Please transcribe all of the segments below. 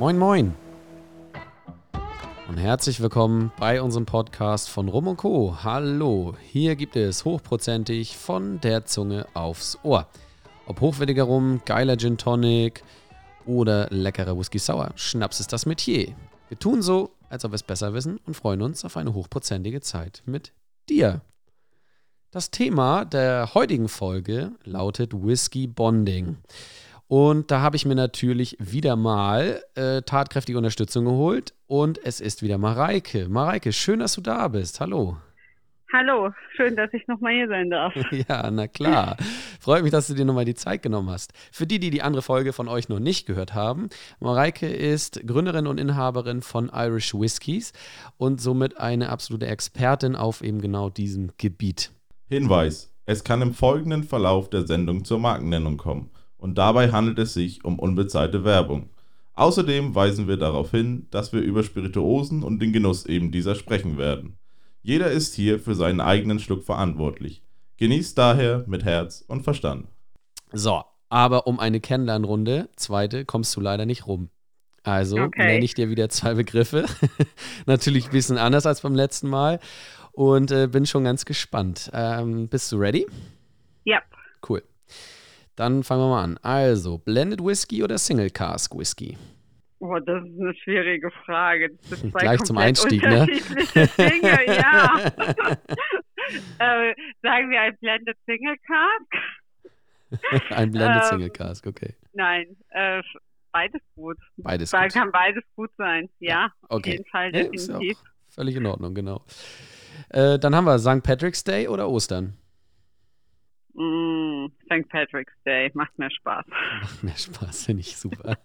Moin, moin. Und herzlich willkommen bei unserem Podcast von Rum und Co. Hallo, hier gibt es hochprozentig von der Zunge aufs Ohr. Ob hochwertiger Rum, geiler Gin Tonic oder leckerer Whisky Sour, Schnaps ist das Metier. Wir tun so, als ob wir es besser wissen und freuen uns auf eine hochprozentige Zeit mit dir. Das Thema der heutigen Folge lautet Whisky Bonding. Und da habe ich mir natürlich wieder mal äh, tatkräftige Unterstützung geholt. Und es ist wieder Mareike. Mareike, schön, dass du da bist. Hallo. Hallo, schön, dass ich nochmal hier sein darf. ja, na klar. Freut mich, dass du dir nochmal die Zeit genommen hast. Für die, die die andere Folge von euch noch nicht gehört haben, Mareike ist Gründerin und Inhaberin von Irish Whiskies und somit eine absolute Expertin auf eben genau diesem Gebiet. Hinweis: Es kann im folgenden Verlauf der Sendung zur Markennennung kommen und dabei handelt es sich um unbezahlte Werbung. Außerdem weisen wir darauf hin, dass wir über Spirituosen und den Genuss eben dieser sprechen werden. Jeder ist hier für seinen eigenen Schluck verantwortlich. Genießt daher mit Herz und Verstand. So, aber um eine Kennenlernrunde, zweite, kommst du leider nicht rum. Also okay. nenne ich dir wieder zwei Begriffe. Natürlich ein bisschen anders als beim letzten Mal. Und äh, bin schon ganz gespannt. Ähm, bist du ready? Ja. Cool. Dann fangen wir mal an. Also, Blended Whisky oder Single Cask Whisky? Oh, das ist eine schwierige Frage. Gleich zum Einstieg, ne? Dinge, ja. äh, sagen wir ein Blended Single Cask? ein Blended ähm, Single Cask, okay. Nein, äh, beides gut. Beides gut. Kann beides gut sein, ja. Okay. Auf jeden Fall, definitiv. Ja, völlig in Ordnung, genau. Äh, dann haben wir St. Patrick's Day oder Ostern? Mm, St. Patrick's Day, macht mehr Spaß. Macht mehr Spaß, finde ich super.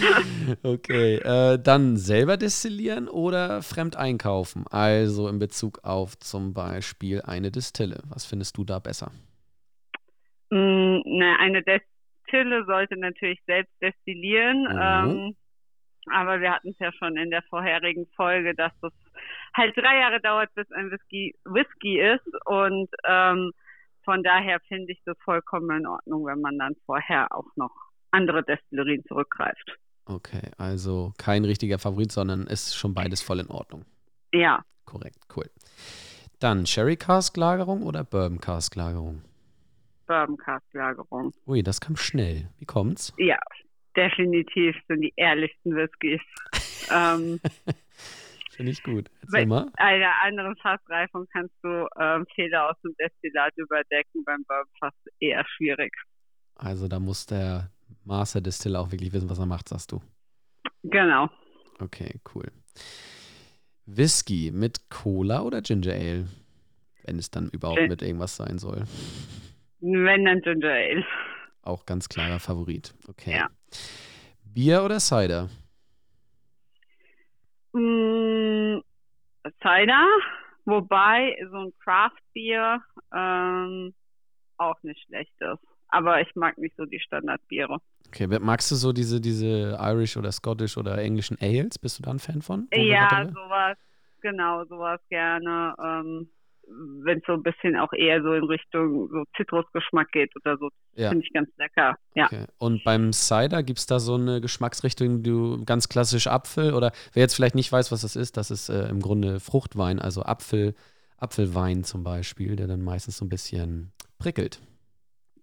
okay, äh, dann selber destillieren oder fremd einkaufen? Also in Bezug auf zum Beispiel eine Distille. Was findest du da besser? Mm, na, eine Destille sollte natürlich selbst destillieren. Mhm. Ähm, aber wir hatten es ja schon in der vorherigen Folge, dass das halt drei Jahre dauert, bis ein Whisky Whisky ist und ähm, von daher finde ich das vollkommen in Ordnung, wenn man dann vorher auch noch andere Destillerien zurückgreift. Okay, also kein richtiger Favorit, sondern ist schon beides voll in Ordnung. Ja. Korrekt, cool. Dann Sherry Cask Lagerung oder Bourbon Cask Lagerung? Bourbon Cask Lagerung. Ui, das kam schnell. Wie kommt's? Ja, definitiv sind die ehrlichsten Whiskys. ähm, Finde ich gut. Bei einer anderen Fassreifung kannst du ähm, Fehler aus dem Destillat überdecken, beim Bourbonfass eher schwierig. Also da muss der Master Distiller auch wirklich wissen, was er macht, sagst du. Genau. Okay, cool. Whisky mit Cola oder Ginger Ale? Wenn es dann überhaupt Gin mit irgendwas sein soll. Wenn dann Ginger Ale. Auch ganz klarer Favorit. Okay. Ja. Bier oder Cider? Mm, Cider, wobei so ein Craft-Bier ähm, auch nicht schlecht ist. Aber ich mag nicht so die Standardbiere. Okay, magst du so diese, diese Irish oder Scottish oder englischen Ales? Bist du da ein Fan von? Ja, sowas, genau, sowas gerne. Ähm, wenn es so ein bisschen auch eher so in Richtung so Zitrusgeschmack geht oder so. Ja. Finde ich ganz lecker. Ja. Okay. Und beim Cider gibt es da so eine Geschmacksrichtung, du ganz klassisch Apfel oder wer jetzt vielleicht nicht weiß, was das ist, das ist äh, im Grunde Fruchtwein, also Apfel, Apfelwein zum Beispiel, der dann meistens so ein bisschen prickelt.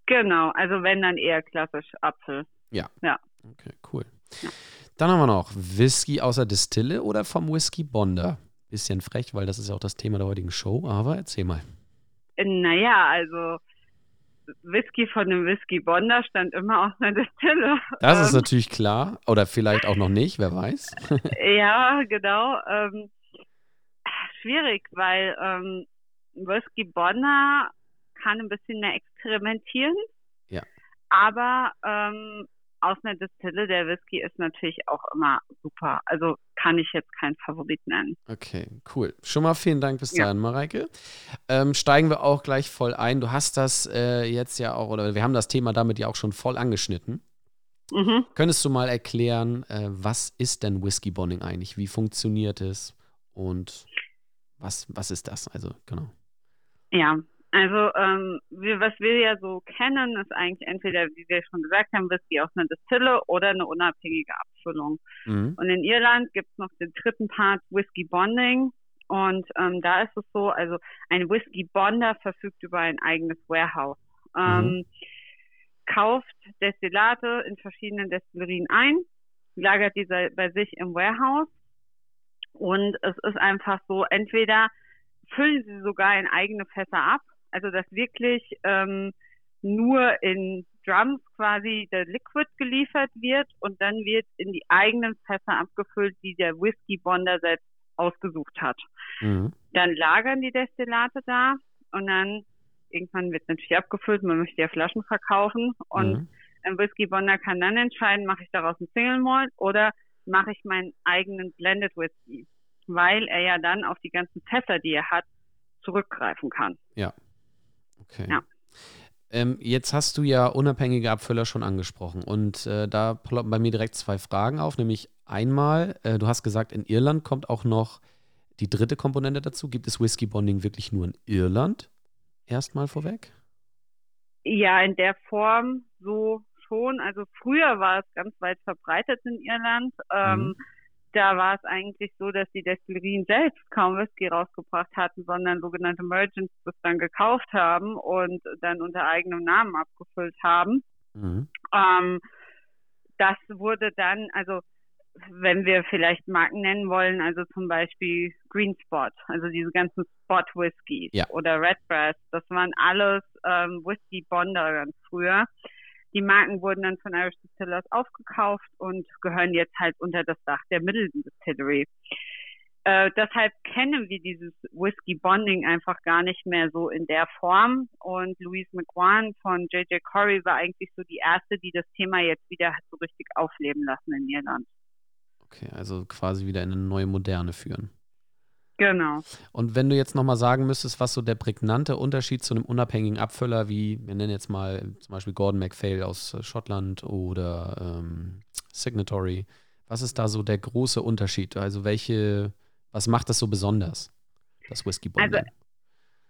Genau, also wenn dann eher klassisch Apfel. Ja. Ja. Okay, cool. Ja. Dann haben wir noch Whisky außer Distille oder vom Whisky Bonder? Bisschen frech, weil das ist ja auch das Thema der heutigen Show, aber erzähl mal. Naja, also Whisky von dem Whisky Bonder stand immer aus einer Distille. Das ist ähm, natürlich klar. Oder vielleicht auch noch nicht, wer weiß. ja, genau. Ähm, schwierig, weil ähm, Whisky Bonner kann ein bisschen mehr experimentieren. Ja. Aber ähm, aus einer Distille, der Whisky ist natürlich auch immer super. Also kann ich jetzt keinen Favorit nennen. Okay, cool. Schon mal vielen Dank bis dahin, ja. Mareike. Ähm, steigen wir auch gleich voll ein. Du hast das äh, jetzt ja auch, oder wir haben das Thema damit ja auch schon voll angeschnitten. Mhm. Könntest du mal erklären, äh, was ist denn Whisky Bonding eigentlich? Wie funktioniert es? Und was, was ist das? Also, genau. Ja, Also ähm, wir, was wir ja so kennen, ist eigentlich entweder, wie wir schon gesagt haben, Whisky aus einer Distille oder eine unabhängige Abfüllung. Mhm. Und in Irland gibt es noch den dritten Part Whisky Bonding. Und ähm, da ist es so, also ein Whisky Bonder verfügt über ein eigenes Warehouse. Ähm, mhm. Kauft Destillate in verschiedenen Destillerien ein, lagert diese bei sich im Warehouse. Und es ist einfach so, entweder füllen sie sogar in eigene Fässer ab also dass wirklich ähm, nur in Drums quasi der Liquid geliefert wird und dann wird in die eigenen Fässer abgefüllt, die der Whisky Bonder selbst ausgesucht hat. Mhm. Dann lagern die Destillate da und dann irgendwann wird natürlich abgefüllt, man möchte ja Flaschen verkaufen und mhm. ein Whisky Bonder kann dann entscheiden, mache ich daraus einen Single Malt oder mache ich meinen eigenen Blended Whisky, weil er ja dann auf die ganzen Fässer, die er hat, zurückgreifen kann. Ja. Okay. Ja. Ähm, jetzt hast du ja unabhängige Abfüller schon angesprochen und äh, da ploppen bei mir direkt zwei Fragen auf, nämlich einmal, äh, du hast gesagt, in Irland kommt auch noch die dritte Komponente dazu. Gibt es Whisky Bonding wirklich nur in Irland? Erstmal vorweg? Ja, in der Form so schon. Also früher war es ganz weit verbreitet in Irland. Ähm, mhm da war es eigentlich so, dass die Destillerien selbst kaum Whisky rausgebracht hatten, sondern sogenannte Merchants das dann gekauft haben und dann unter eigenem Namen abgefüllt haben. Mhm. Ähm, das wurde dann, also wenn wir vielleicht Marken nennen wollen, also zum Beispiel Green Spot, also diese ganzen Spot Whiskys ja. oder Redbreast, das waren alles ähm, Whisky Bonder ganz früher. Die Marken wurden dann von Irish Distillers aufgekauft und gehören jetzt halt unter das Dach der Middleton Distillery. Äh, deshalb kennen wir dieses Whisky Bonding einfach gar nicht mehr so in der Form. Und Louise McGuan von JJ Corey war eigentlich so die erste, die das Thema jetzt wieder so richtig aufleben lassen in Irland. Okay, also quasi wieder in eine neue Moderne führen. Genau. Und wenn du jetzt nochmal sagen müsstest, was so der prägnante Unterschied zu einem unabhängigen Abfüller wie, wir nennen jetzt mal zum Beispiel Gordon MacPhail aus äh, Schottland oder ähm, Signatory, was ist da so der große Unterschied? Also welche, was macht das so besonders, das Whisky Bonding? Also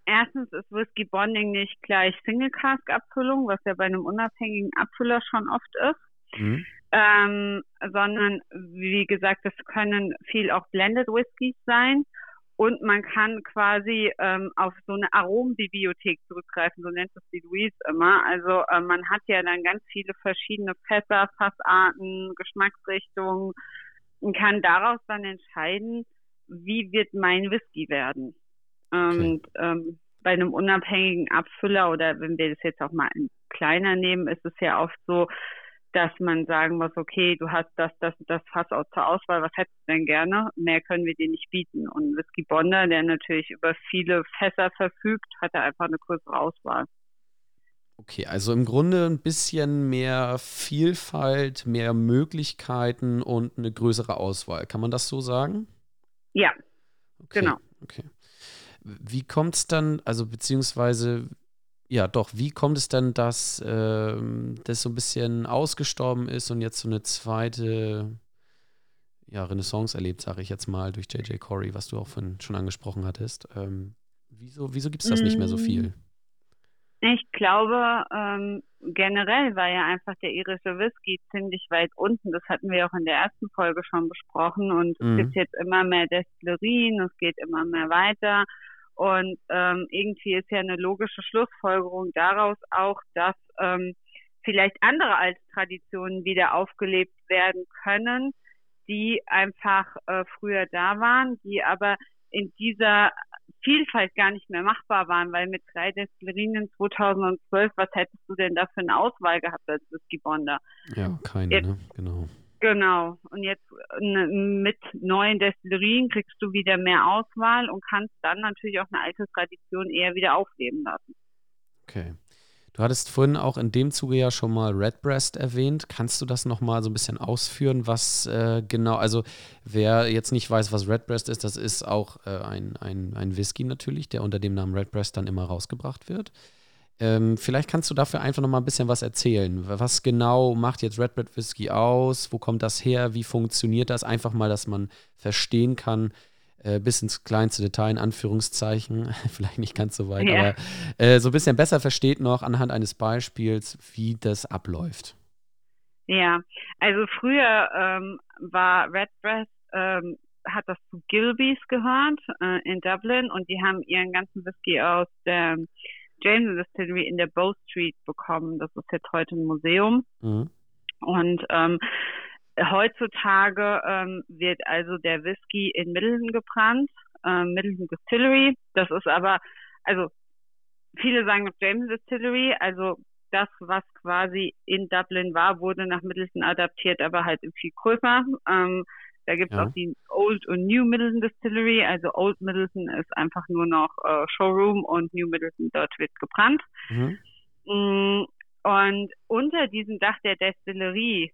erstens ist Whisky Bonding nicht gleich Single Cask Abfüllung, was ja bei einem unabhängigen Abfüller schon oft ist. Mhm. Ähm, sondern wie gesagt, das können viel auch Blended Whiskys sein und man kann quasi ähm, auf so eine Aromenbibliothek zurückgreifen, so nennt es die Louise immer. Also äh, man hat ja dann ganz viele verschiedene Fässer, Fassarten, Geschmacksrichtungen und kann daraus dann entscheiden, wie wird mein Whisky werden. Okay. Und ähm, bei einem unabhängigen Abfüller oder wenn wir das jetzt auch mal kleiner nehmen, ist es ja oft so, dass man sagen muss, okay, du hast das, das, das Fass aus zur Auswahl, was hättest du denn gerne? Mehr können wir dir nicht bieten. Und Whisky Bonder, der natürlich über viele Fässer verfügt, hat er einfach eine größere Auswahl. Okay, also im Grunde ein bisschen mehr Vielfalt, mehr Möglichkeiten und eine größere Auswahl. Kann man das so sagen? Ja, okay, genau. Okay. Wie kommt es dann, also beziehungsweise ja, doch. Wie kommt es denn, dass ähm, das so ein bisschen ausgestorben ist und jetzt so eine zweite ja, Renaissance erlebt, sage ich jetzt mal, durch J.J. Corey, was du auch von, schon angesprochen hattest? Ähm, wieso wieso gibt es das nicht mehr so mm. viel? Ich glaube, ähm, generell war ja einfach der irische Whisky ziemlich weit unten. Das hatten wir auch in der ersten Folge schon besprochen. Und mhm. es gibt jetzt immer mehr Destillerien, es geht immer mehr weiter. Und ähm, irgendwie ist ja eine logische Schlussfolgerung daraus auch, dass ähm, vielleicht andere Alttraditionen wieder aufgelebt werden können, die einfach äh, früher da waren, die aber in dieser Vielfalt gar nicht mehr machbar waren, weil mit drei Destillerien 2012, was hättest du denn da für eine Auswahl gehabt als Whisky Bonder? Ja, keine, ne? genau. Genau. Und jetzt äh, mit neuen Destillerien kriegst du wieder mehr Auswahl und kannst dann natürlich auch eine alte Tradition eher wieder aufleben lassen. Okay. Du hattest vorhin auch in dem Zuge ja schon mal Redbreast erwähnt. Kannst du das nochmal so ein bisschen ausführen, was äh, genau, also wer jetzt nicht weiß, was Redbreast ist, das ist auch äh, ein, ein, ein Whisky natürlich, der unter dem Namen Redbreast dann immer rausgebracht wird. Ähm, vielleicht kannst du dafür einfach noch mal ein bisschen was erzählen. Was genau macht jetzt Redbread Whisky aus? Wo kommt das her? Wie funktioniert das? Einfach mal, dass man verstehen kann, äh, bis ins kleinste Detail, in Anführungszeichen, vielleicht nicht ganz so weit, ja. aber äh, so ein bisschen besser versteht noch anhand eines Beispiels, wie das abläuft. Ja, also früher ähm, war Redbreast, ähm, hat das zu Gilbys gehört äh, in Dublin und die haben ihren ganzen Whisky aus der James Distillery in der Bow Street bekommen. Das ist jetzt heute ein Museum. Mhm. Und ähm, heutzutage ähm, wird also der Whisky in Middleton gebrannt, äh, Middleton Distillery. Das ist aber, also viele sagen noch James Distillery, also das, was quasi in Dublin war, wurde nach Middleton adaptiert, aber halt in viel größer. Ähm, da gibt es ja. auch die Old und New Middleton Distillery. Also Old Middleton ist einfach nur noch äh, Showroom und New Middleton, dort wird gebrannt. Mhm. Mm, und unter diesem Dach der Destillerie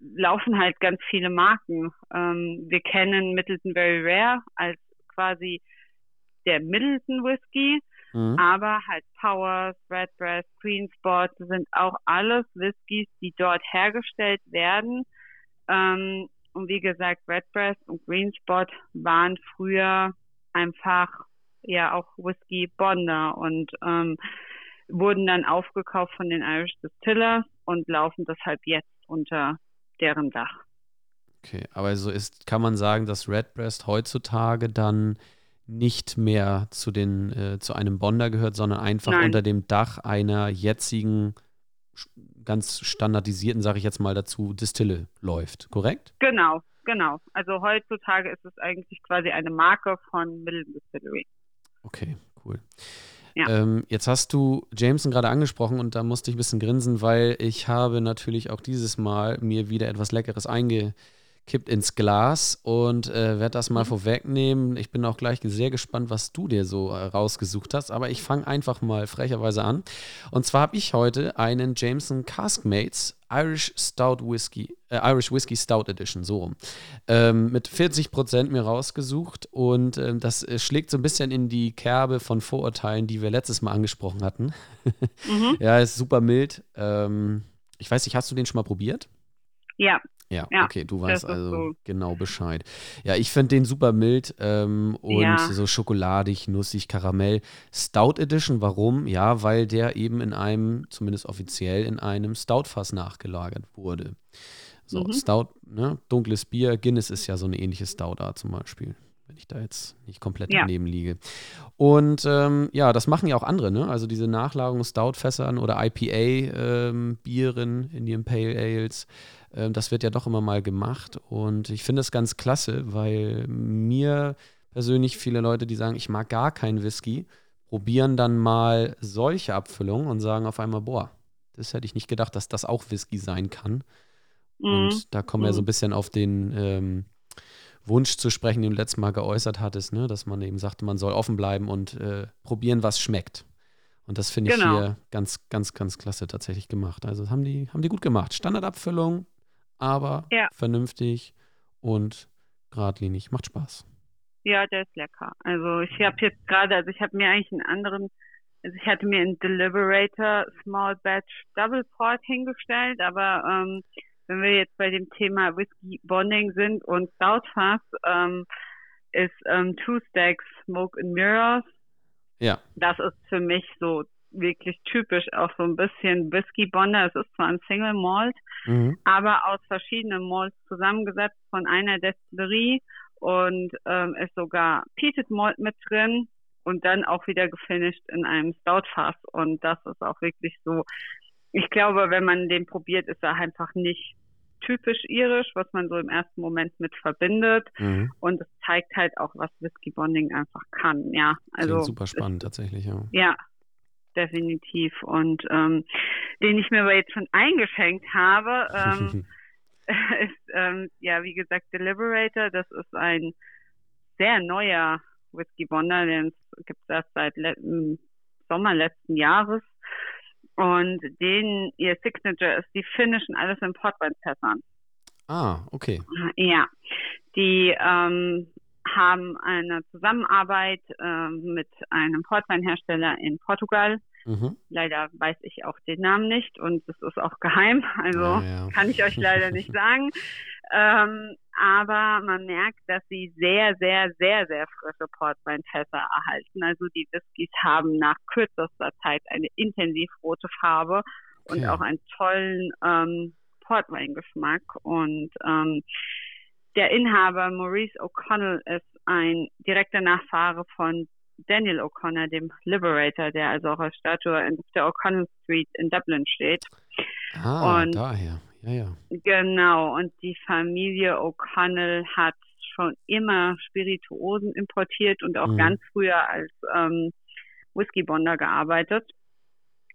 laufen halt ganz viele Marken. Ähm, wir kennen Middleton Very Rare als quasi der Middleton Whisky. Mhm. Aber halt Powers, Redbreast, Green Spot sind auch alles Whiskys, die dort hergestellt werden. Ähm, und wie gesagt, Redbreast und Green Spot waren früher einfach ja auch Whisky Bonder und ähm, wurden dann aufgekauft von den Irish Distillers und laufen deshalb jetzt unter deren Dach. Okay, aber so ist, kann man sagen, dass Redbreast heutzutage dann nicht mehr zu den äh, zu einem Bonder gehört, sondern einfach Nein. unter dem Dach einer jetzigen ganz standardisierten, sage ich jetzt mal dazu, Distille läuft, korrekt? Genau, genau. Also heutzutage ist es eigentlich quasi eine Marke von Middle Distillery. Okay, cool. Ja. Ähm, jetzt hast du Jameson gerade angesprochen und da musste ich ein bisschen grinsen, weil ich habe natürlich auch dieses Mal mir wieder etwas Leckeres einge kippt ins Glas und äh, werde das mal mhm. vorwegnehmen. Ich bin auch gleich sehr gespannt, was du dir so äh, rausgesucht hast, aber ich fange einfach mal frecherweise an. Und zwar habe ich heute einen Jameson Caskmates Irish Stout Whisky, äh, Irish Whisky Stout Edition, so rum, ähm, mit 40 Prozent mir rausgesucht und ähm, das äh, schlägt so ein bisschen in die Kerbe von Vorurteilen, die wir letztes Mal angesprochen hatten. mhm. Ja, ist super mild. Ähm, ich weiß nicht, hast du den schon mal probiert? Ja, ja, ja, okay, du weißt also so. genau Bescheid. Ja, ich finde den super mild ähm, und ja. so schokoladig, nussig, Karamell. Stout Edition, warum? Ja, weil der eben in einem, zumindest offiziell, in einem Stout-Fass nachgelagert wurde. So, mhm. Stout, ne, dunkles Bier, Guinness ist ja so eine ähnliche Stout-Art zum Beispiel wenn ich da jetzt nicht komplett ja. daneben liege. Und ähm, ja, das machen ja auch andere, ne? Also diese Nachlagerung Stout-Fässern oder IPA-Bieren ähm, in den Pale Ales. Ähm, das wird ja doch immer mal gemacht. Und ich finde es ganz klasse, weil mir persönlich viele Leute, die sagen, ich mag gar keinen Whisky, probieren dann mal solche Abfüllungen und sagen auf einmal, boah, das hätte ich nicht gedacht, dass das auch Whisky sein kann. Mhm. Und da kommen wir mhm. so ein bisschen auf den ähm, Wunsch zu sprechen, den du letztes Mal geäußert hattest, ne? dass man eben sagte, man soll offen bleiben und äh, probieren, was schmeckt. Und das finde ich genau. hier ganz, ganz, ganz klasse tatsächlich gemacht. Also haben die, haben die gut gemacht. Standardabfüllung, aber ja. vernünftig und geradlinig. Macht Spaß. Ja, der ist lecker. Also ich habe jetzt gerade, also ich habe mir eigentlich einen anderen, also ich hatte mir einen Deliberator Small Batch Double Port hingestellt, aber ähm, wenn wir jetzt bei dem Thema Whisky Bonding sind und Stout Fass, ähm, ist ähm, Two Stacks Smoke and Mirrors. Ja. Das ist für mich so wirklich typisch auch so ein bisschen Whisky Bonder. Es ist zwar ein Single Malt, mhm. aber aus verschiedenen Malts zusammengesetzt von einer Destillerie und ähm, ist sogar Peated Malt mit drin und dann auch wieder gefinisht in einem Stout Fass und das ist auch wirklich so. Ich glaube, wenn man den probiert, ist er einfach nicht typisch irisch, was man so im ersten Moment mit verbindet. Mhm. Und es zeigt halt auch, was Whisky Bonding einfach kann. Ja, also Klingt super spannend ist, tatsächlich. Ja. ja, definitiv. Und ähm, den ich mir aber jetzt schon eingeschenkt habe, ähm, ist ähm, ja wie gesagt Deliberator. Das ist ein sehr neuer Whisky Bonder, den gibt es erst seit le Sommer letzten Jahres. Und den, ihr Signature ist, die finishen alles in Portweinfässern. Ah, okay. Ja, die ähm, haben eine Zusammenarbeit äh, mit einem Portweinhersteller in Portugal. Mhm. Leider weiß ich auch den Namen nicht und es ist auch geheim, also ja, ja. kann ich euch leider nicht sagen. Ähm, aber man merkt, dass sie sehr, sehr, sehr, sehr frische Portweinfässer erhalten. Also die Whiskys haben nach kürzester Zeit eine intensiv rote Farbe und auch einen tollen ähm, Portweingeschmack. Und ähm, der Inhaber Maurice O'Connell ist ein direkter Nachfahre von Daniel O'Connor, dem Liberator, der also auch als Statue auf der O'Connell Street in Dublin steht. Ah, und daher. Ja, ja. Genau, und die Familie O'Connell hat schon immer Spirituosen importiert und auch mhm. ganz früher als ähm, Whiskybonder gearbeitet.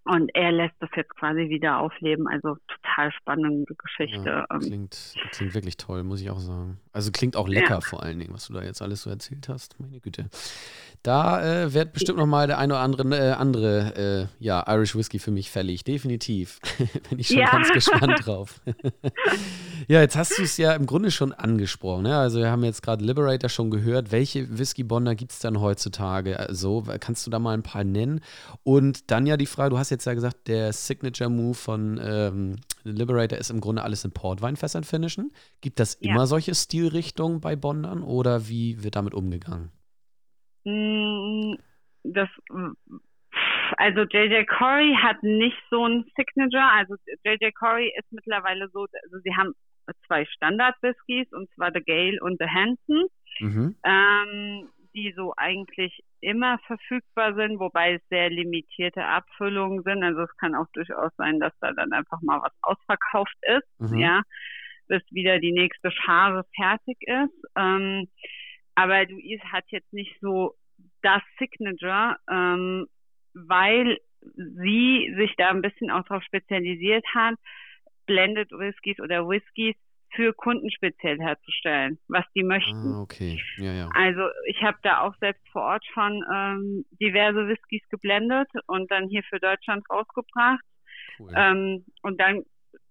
Und er lässt das jetzt quasi wieder aufleben. Also total spannende Geschichte. Ja, ähm. klingt, klingt wirklich toll, muss ich auch sagen. Also klingt auch lecker ja. vor allen Dingen, was du da jetzt alles so erzählt hast. Meine Güte. Da äh, wird bestimmt noch mal der ein oder andere, äh, andere äh, ja, Irish Whisky für mich fällig. Definitiv. Bin ich schon ja. ganz gespannt drauf. ja, jetzt hast du es ja im Grunde schon angesprochen. Ne? Also wir haben jetzt gerade Liberator schon gehört. Welche Whisky-Bonder gibt es dann heutzutage? Also kannst du da mal ein paar nennen? Und dann ja die Frage, du hast jetzt ja gesagt, der Signature-Move von ähm, Liberator ist im Grunde alles in Portweinfässern finishen. Gibt das ja. immer solche Stilrichtungen bei Bondern oder wie wird damit umgegangen? Mm, das, also JJ Corey hat nicht so ein Signature. Also JJ Corey ist mittlerweile so, also sie haben zwei Standard-Whiskys und zwar The Gale und The Hanson, mhm. ähm, die so eigentlich immer verfügbar sind, wobei es sehr limitierte Abfüllungen sind. Also es kann auch durchaus sein, dass da dann einfach mal was ausverkauft ist, mhm. ja, bis wieder die nächste Charge fertig ist. Ähm, aber Louise hat jetzt nicht so das Signature, ähm, weil sie sich da ein bisschen auch darauf spezialisiert hat, Blended Whiskys oder Whiskys für Kunden speziell herzustellen, was die möchten. Ah, okay, ja, ja. Also ich habe da auch selbst vor Ort schon ähm, diverse Whiskys geblendet und dann hier für Deutschland rausgebracht. Cool. Ähm, und dann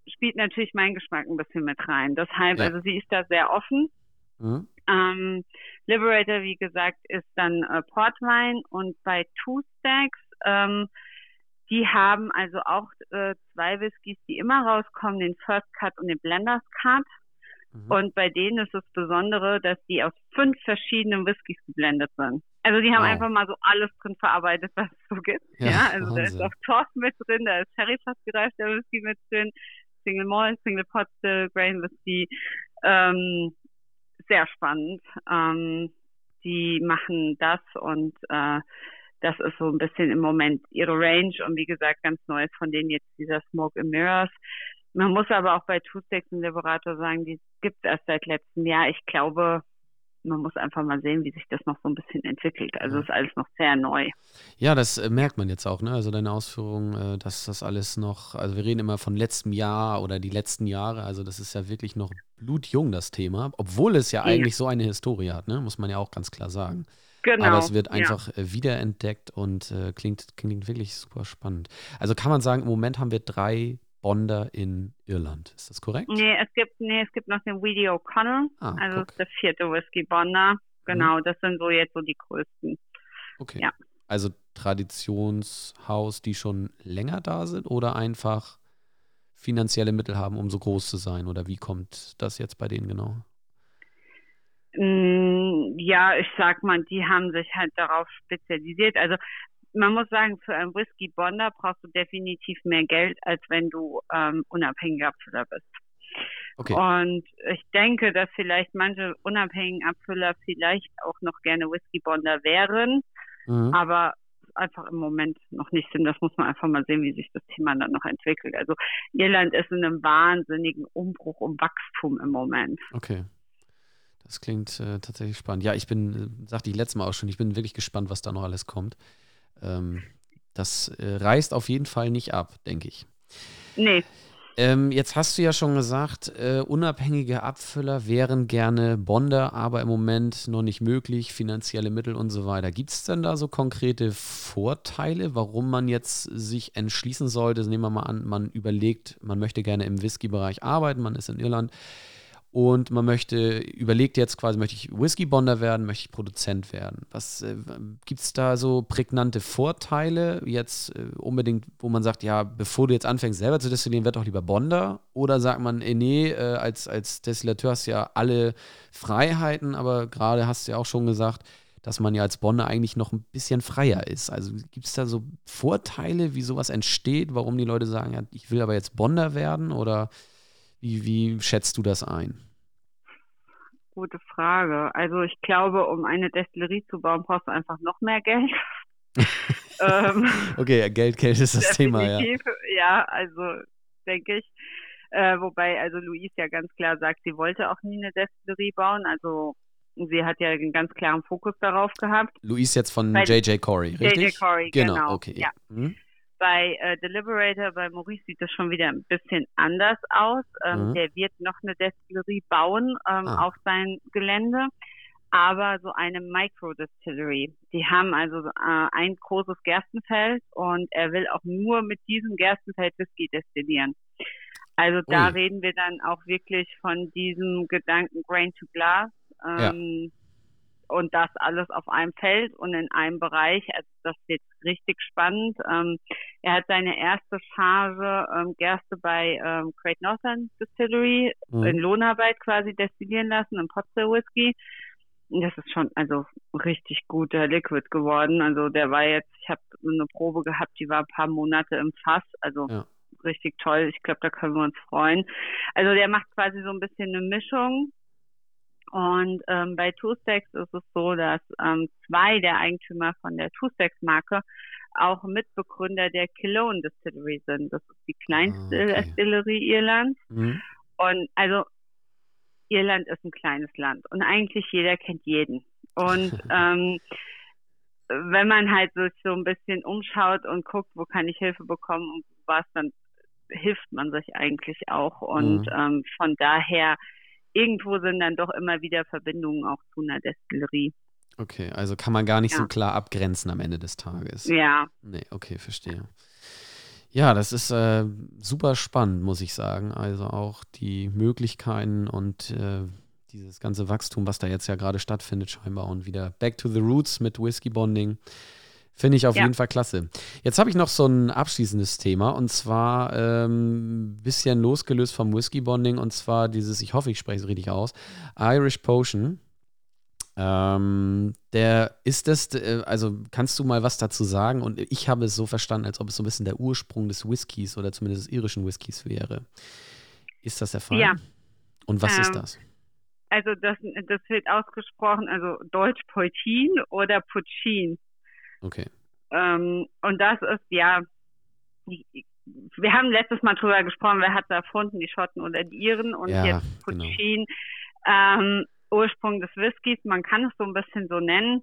spielt natürlich mein Geschmack ein bisschen mit rein. Deshalb, ja. also sie ist da sehr offen. Mhm. Ähm, Liberator, wie gesagt, ist dann äh, Portwein und bei Two Stacks, ähm, die haben also auch äh, zwei Whiskys, die immer rauskommen, den First Cut und den Blenders Cut. Mhm. Und bei denen ist das Besondere, dass die aus fünf verschiedenen Whiskys geblendet sind. Also die haben wow. einfach mal so alles drin verarbeitet, was es so gibt. Ja, ja also Wahnsinn. da ist auch Torf mit drin, da ist Sherry fast gereifter Whisky mit drin, Single Malt, Single Pot Still, Grain Whisky. Ähm, sehr spannend. Ähm, die machen das und äh, das ist so ein bisschen im Moment ihre Range und wie gesagt, ganz Neues von denen jetzt dieser Smoke and Mirrors. Man muss aber auch bei Two Sticks und Liberator sagen, die gibt es erst seit letztem Jahr. Ich glaube, man muss einfach mal sehen, wie sich das noch so ein bisschen entwickelt. Also ist alles noch sehr neu. Ja, das äh, merkt man jetzt auch, ne? Also deine Ausführung, äh, dass das alles noch, also wir reden immer von letztem Jahr oder die letzten Jahre, also das ist ja wirklich noch blutjung, das Thema, obwohl es ja, ja. eigentlich so eine Historie hat, ne? Muss man ja auch ganz klar sagen. Genau. Aber es wird einfach ja. Äh, wiederentdeckt und äh, klingt, klingt wirklich super spannend. Also kann man sagen, im Moment haben wir drei Bonder in Irland. Ist das korrekt? Nee, es gibt, nee, es gibt noch den Weedy O'Connell. Ah, also guck. der vierte Whisky Bonder. Genau, mhm. das sind so jetzt so die größten. Okay. Ja. Also Traditionshaus, die schon länger da sind oder einfach finanzielle Mittel haben, um so groß zu sein? Oder wie kommt das jetzt bei denen genau? Mm, ja, ich sag mal, die haben sich halt darauf spezialisiert. Also man muss sagen, für einen Whisky Bonder brauchst du definitiv mehr Geld, als wenn du ähm, unabhängiger Abfüller bist. Okay. Und ich denke, dass vielleicht manche unabhängigen Abfüller vielleicht auch noch gerne Whisky Bonder wären, mhm. aber einfach im Moment noch nicht sind. Das muss man einfach mal sehen, wie sich das Thema dann noch entwickelt. Also Irland ist in einem wahnsinnigen Umbruch und Wachstum im Moment. Okay. Das klingt äh, tatsächlich spannend. Ja, ich bin, äh, sagte ich letztes Mal auch schon, ich bin wirklich gespannt, was da noch alles kommt. Ähm, das äh, reißt auf jeden Fall nicht ab, denke ich. Nee. Ähm, jetzt hast du ja schon gesagt, äh, unabhängige Abfüller wären gerne Bonder, aber im Moment noch nicht möglich, finanzielle Mittel und so weiter. Gibt es denn da so konkrete Vorteile, warum man jetzt sich entschließen sollte? Nehmen wir mal an, man überlegt, man möchte gerne im Whisky-Bereich arbeiten, man ist in Irland und man möchte, überlegt jetzt quasi, möchte ich Whisky-Bonder werden, möchte ich Produzent werden. Was äh, gibt es da so prägnante Vorteile jetzt äh, unbedingt, wo man sagt, ja, bevor du jetzt anfängst selber zu destillieren, werd doch lieber Bonder? Oder sagt man, eh, nee, äh, als, als Destillateur hast du ja alle Freiheiten, aber gerade hast du ja auch schon gesagt, dass man ja als Bonder eigentlich noch ein bisschen freier ist. Also gibt es da so Vorteile, wie sowas entsteht, warum die Leute sagen, ja, ich will aber jetzt Bonder werden oder wie, wie schätzt du das ein? Gute Frage. Also ich glaube, um eine Destillerie zu bauen, brauchst du einfach noch mehr Geld. ähm, okay, Geld, Geld ist das Thema, ja. Ja, also denke ich. Äh, wobei, also Louise ja ganz klar sagt, sie wollte auch nie eine Destillerie bauen. Also sie hat ja einen ganz klaren Fokus darauf gehabt. Louise jetzt von J.J. Corey, richtig? J.J. Corey, genau. genau. Okay, ja. Hm? Bei äh, Deliberator, bei Maurice sieht das schon wieder ein bisschen anders aus. Ähm, mhm. Der wird noch eine Destillerie bauen ähm, ah. auf sein Gelände, aber so eine Micro-Distillery. Die haben also äh, ein großes Gerstenfeld und er will auch nur mit diesem Gerstenfeld Whisky destillieren. Also da Ui. reden wir dann auch wirklich von diesem Gedanken Grain to Glass. Ähm, ja und das alles auf einem Feld und in einem Bereich. Also das wird richtig spannend. Ähm, er hat seine erste Charge ähm, Gerste bei ähm, Great Northern Distillery mhm. in Lohnarbeit quasi destillieren lassen, im Potstill Whisky. Und das ist schon also richtig guter Liquid geworden. Also der war jetzt, ich habe eine Probe gehabt, die war ein paar Monate im Fass. Also ja. richtig toll. Ich glaube, da können wir uns freuen. Also der macht quasi so ein bisschen eine Mischung und ähm, bei Two-Stacks ist es so, dass ähm, zwei der Eigentümer von der Two-Stacks-Marke auch Mitbegründer der Cologne Distillery sind. Das ist die kleinste ah, okay. Distillerie Irlands. Mhm. Und also Irland ist ein kleines Land und eigentlich jeder kennt jeden. Und ähm, wenn man halt so, so ein bisschen umschaut und guckt, wo kann ich Hilfe bekommen und was, dann hilft man sich eigentlich auch. Und mhm. ähm, von daher irgendwo sind dann doch immer wieder Verbindungen auch zu einer Destillerie. Okay, also kann man gar nicht ja. so klar abgrenzen am Ende des Tages. Ja. Nee, okay, verstehe. Ja, das ist äh, super spannend, muss ich sagen. Also auch die Möglichkeiten und äh, dieses ganze Wachstum, was da jetzt ja gerade stattfindet, scheinbar und wieder Back to the Roots mit Whiskey Bonding. Finde ich auf ja. jeden Fall klasse. Jetzt habe ich noch so ein abschließendes Thema und zwar ein ähm, bisschen losgelöst vom Whisky Bonding und zwar dieses, ich hoffe, ich spreche es richtig aus, Irish Potion. Ähm, der ist das, äh, also kannst du mal was dazu sagen? Und ich habe es so verstanden, als ob es so ein bisschen der Ursprung des Whiskys oder zumindest des irischen Whiskys wäre. Ist das der Fall? Ja. Und was ähm, ist das? Also das, das wird ausgesprochen, also Deutsch Poitin oder Puccin. Okay. Ähm, und das ist ja, wir haben letztes Mal drüber gesprochen, wer hat es erfunden, die Schotten oder die Iren und ja, jetzt. Puccin. Genau. Ähm, Ursprung des Whiskys, man kann es so ein bisschen so nennen.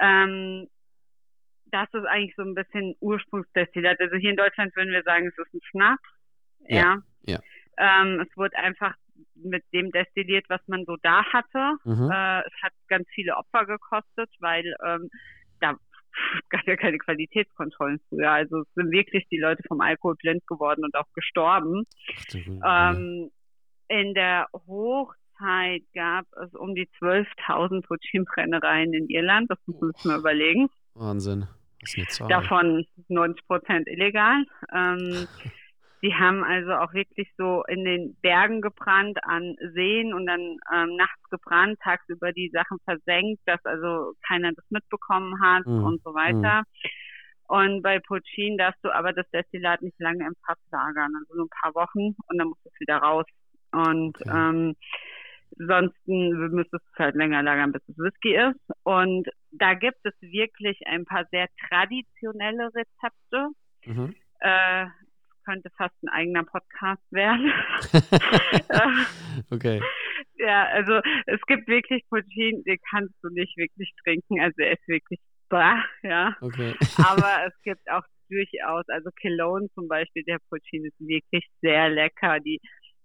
Ähm, das ist eigentlich so ein bisschen Ursprungsdestillat. Also hier in Deutschland würden wir sagen, es ist ein Schnaps. Ja. ja. Ähm, es wird einfach mit dem destilliert, was man so da hatte. Mhm. Äh, es hat ganz viele Opfer gekostet, weil ähm, da gab ja keine Qualitätskontrollen früher. Also es sind wirklich die Leute vom Alkohol blind geworden und auch gestorben. Ähm, in der Hochzeit gab es um die 12.000 Puccin-Brennereien in Irland. Das muss man sich mal überlegen. Wahnsinn. Davon 90 Prozent illegal. Ähm, Sie haben also auch wirklich so in den Bergen gebrannt, an Seen und dann ähm, nachts gebrannt, tagsüber die Sachen versenkt, dass also keiner das mitbekommen hat mhm. und so weiter. Mhm. Und bei Puccin darfst du aber das Destillat nicht lange im Fass lagern, also nur ein paar Wochen und dann musst du es wieder raus. Und okay. ähm, sonst müsstest du es halt länger lagern, bis es Whisky ist. Und da gibt es wirklich ein paar sehr traditionelle Rezepte. Mhm. Äh, könnte fast ein eigener Podcast werden. okay. Ja, also es gibt wirklich Puccin, den kannst du nicht wirklich trinken. Also er ist wirklich bah, ja. Okay. Aber es gibt auch durchaus, also Cologne zum Beispiel, der Puccin ist wirklich sehr lecker. Die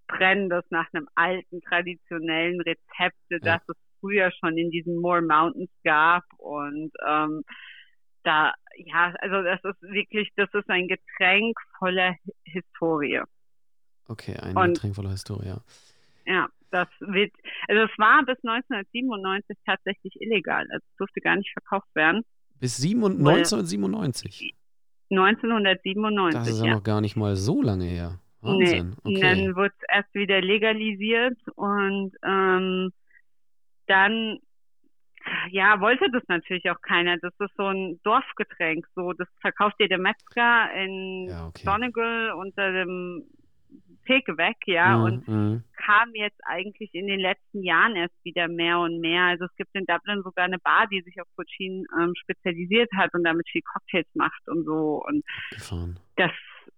brennen das nach einem alten, traditionellen Rezepte, ja. das es früher schon in diesen Moor Mountains gab und ähm, da, ja, also das ist wirklich, das ist ein Getränk voller Historie. Okay, ein Und, Getränk voller Historie. Ja, das wird, also es war bis 1997 tatsächlich illegal. Also es durfte gar nicht verkauft werden. Bis 1997? 1997. Das ist ja, ja, noch gar nicht mal so lange her. Wahnsinn. Nee, okay. Dann wurde es erst wieder legalisiert und ähm, dann ja, wollte das natürlich auch keiner. Das ist so ein Dorfgetränk. So, das verkauft dir der Metzger in ja, okay. Donegal unter dem Theke weg, ja, mhm, und mhm. kam jetzt eigentlich in den letzten Jahren erst wieder mehr und mehr. Also es gibt in Dublin sogar eine Bar, die sich auf Puccin ähm, spezialisiert hat und damit viel Cocktails macht und so. Und Gefahren. das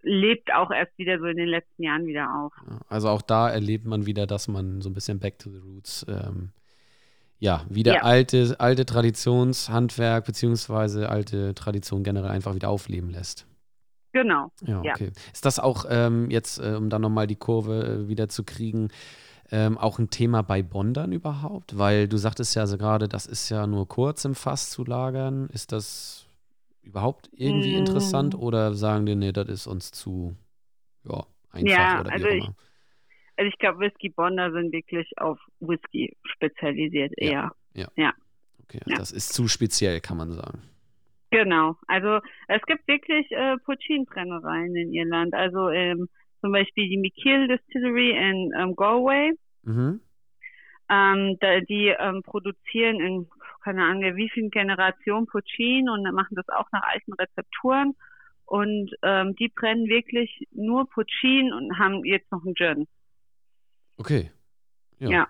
lebt auch erst wieder so in den letzten Jahren wieder auf. Also auch da erlebt man wieder, dass man so ein bisschen back to the roots ähm, ja, wieder ja. alte, alte Traditionshandwerk beziehungsweise alte Tradition generell einfach wieder aufleben lässt. Genau. Ja, okay. Ja. Ist das auch ähm, jetzt, äh, um dann nochmal die Kurve äh, wieder zu kriegen, ähm, auch ein Thema bei Bondern überhaupt? Weil du sagtest ja so gerade, das ist ja nur kurz im Fass zu lagern. Ist das überhaupt irgendwie mm. interessant oder sagen die, nee, das ist uns zu ja, einfach ja, oder wie also auch immer? Also ich glaube, Whisky-Bonder sind wirklich auf Whisky spezialisiert eher. Ja. ja. Okay, also ja. das ist zu speziell, kann man sagen. Genau. Also es gibt wirklich äh, Puccin-Brennereien in Irland. Also ähm, zum Beispiel die Mikiel Distillery in ähm, Galway. Mhm. Ähm, da, die ähm, produzieren in keine Ahnung wie vielen Generationen Puccin und machen das auch nach alten Rezepturen. Und ähm, die brennen wirklich nur Puccin und haben jetzt noch einen Gin. Okay. Ja. ja.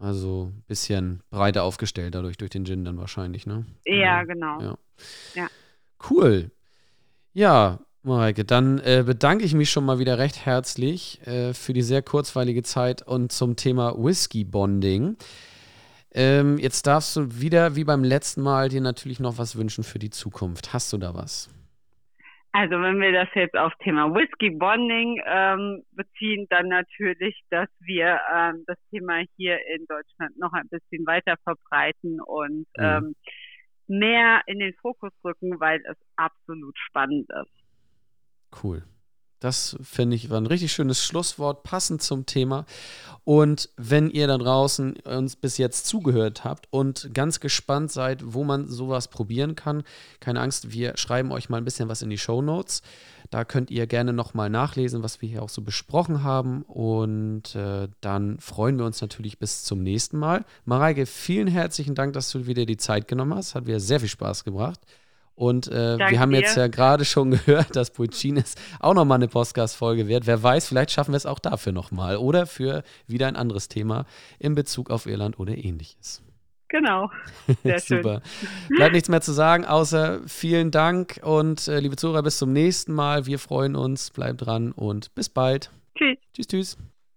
Also ein bisschen breiter aufgestellt dadurch durch den Gin dann wahrscheinlich, ne? Ja, genau. Ja. ja. Cool. Ja, Mareike, dann äh, bedanke ich mich schon mal wieder recht herzlich äh, für die sehr kurzweilige Zeit und zum Thema Whisky Bonding. Ähm, jetzt darfst du wieder, wie beim letzten Mal, dir natürlich noch was wünschen für die Zukunft. Hast du da was? Also wenn wir das jetzt auf Thema Whisky Bonding ähm, beziehen, dann natürlich, dass wir ähm, das Thema hier in Deutschland noch ein bisschen weiter verbreiten und mhm. ähm, mehr in den Fokus rücken, weil es absolut spannend ist. Cool. Das finde ich war ein richtig schönes Schlusswort, passend zum Thema. Und wenn ihr da draußen uns bis jetzt zugehört habt und ganz gespannt seid, wo man sowas probieren kann, keine Angst, wir schreiben euch mal ein bisschen was in die Show Notes. Da könnt ihr gerne nochmal nachlesen, was wir hier auch so besprochen haben. Und äh, dann freuen wir uns natürlich bis zum nächsten Mal. Mareike, vielen herzlichen Dank, dass du wieder die Zeit genommen hast. Hat mir sehr viel Spaß gebracht. Und äh, wir haben dir. jetzt ja gerade schon gehört, dass Pulcines auch nochmal eine Podcast-Folge wird. Wer weiß, vielleicht schaffen wir es auch dafür nochmal oder für wieder ein anderes Thema in Bezug auf Irland oder ähnliches. Genau. Sehr Super. Bleibt nichts mehr zu sagen, außer vielen Dank und äh, liebe Zuhörer, bis zum nächsten Mal. Wir freuen uns, bleibt dran und bis bald. Tschüss. Tschüss, tschüss.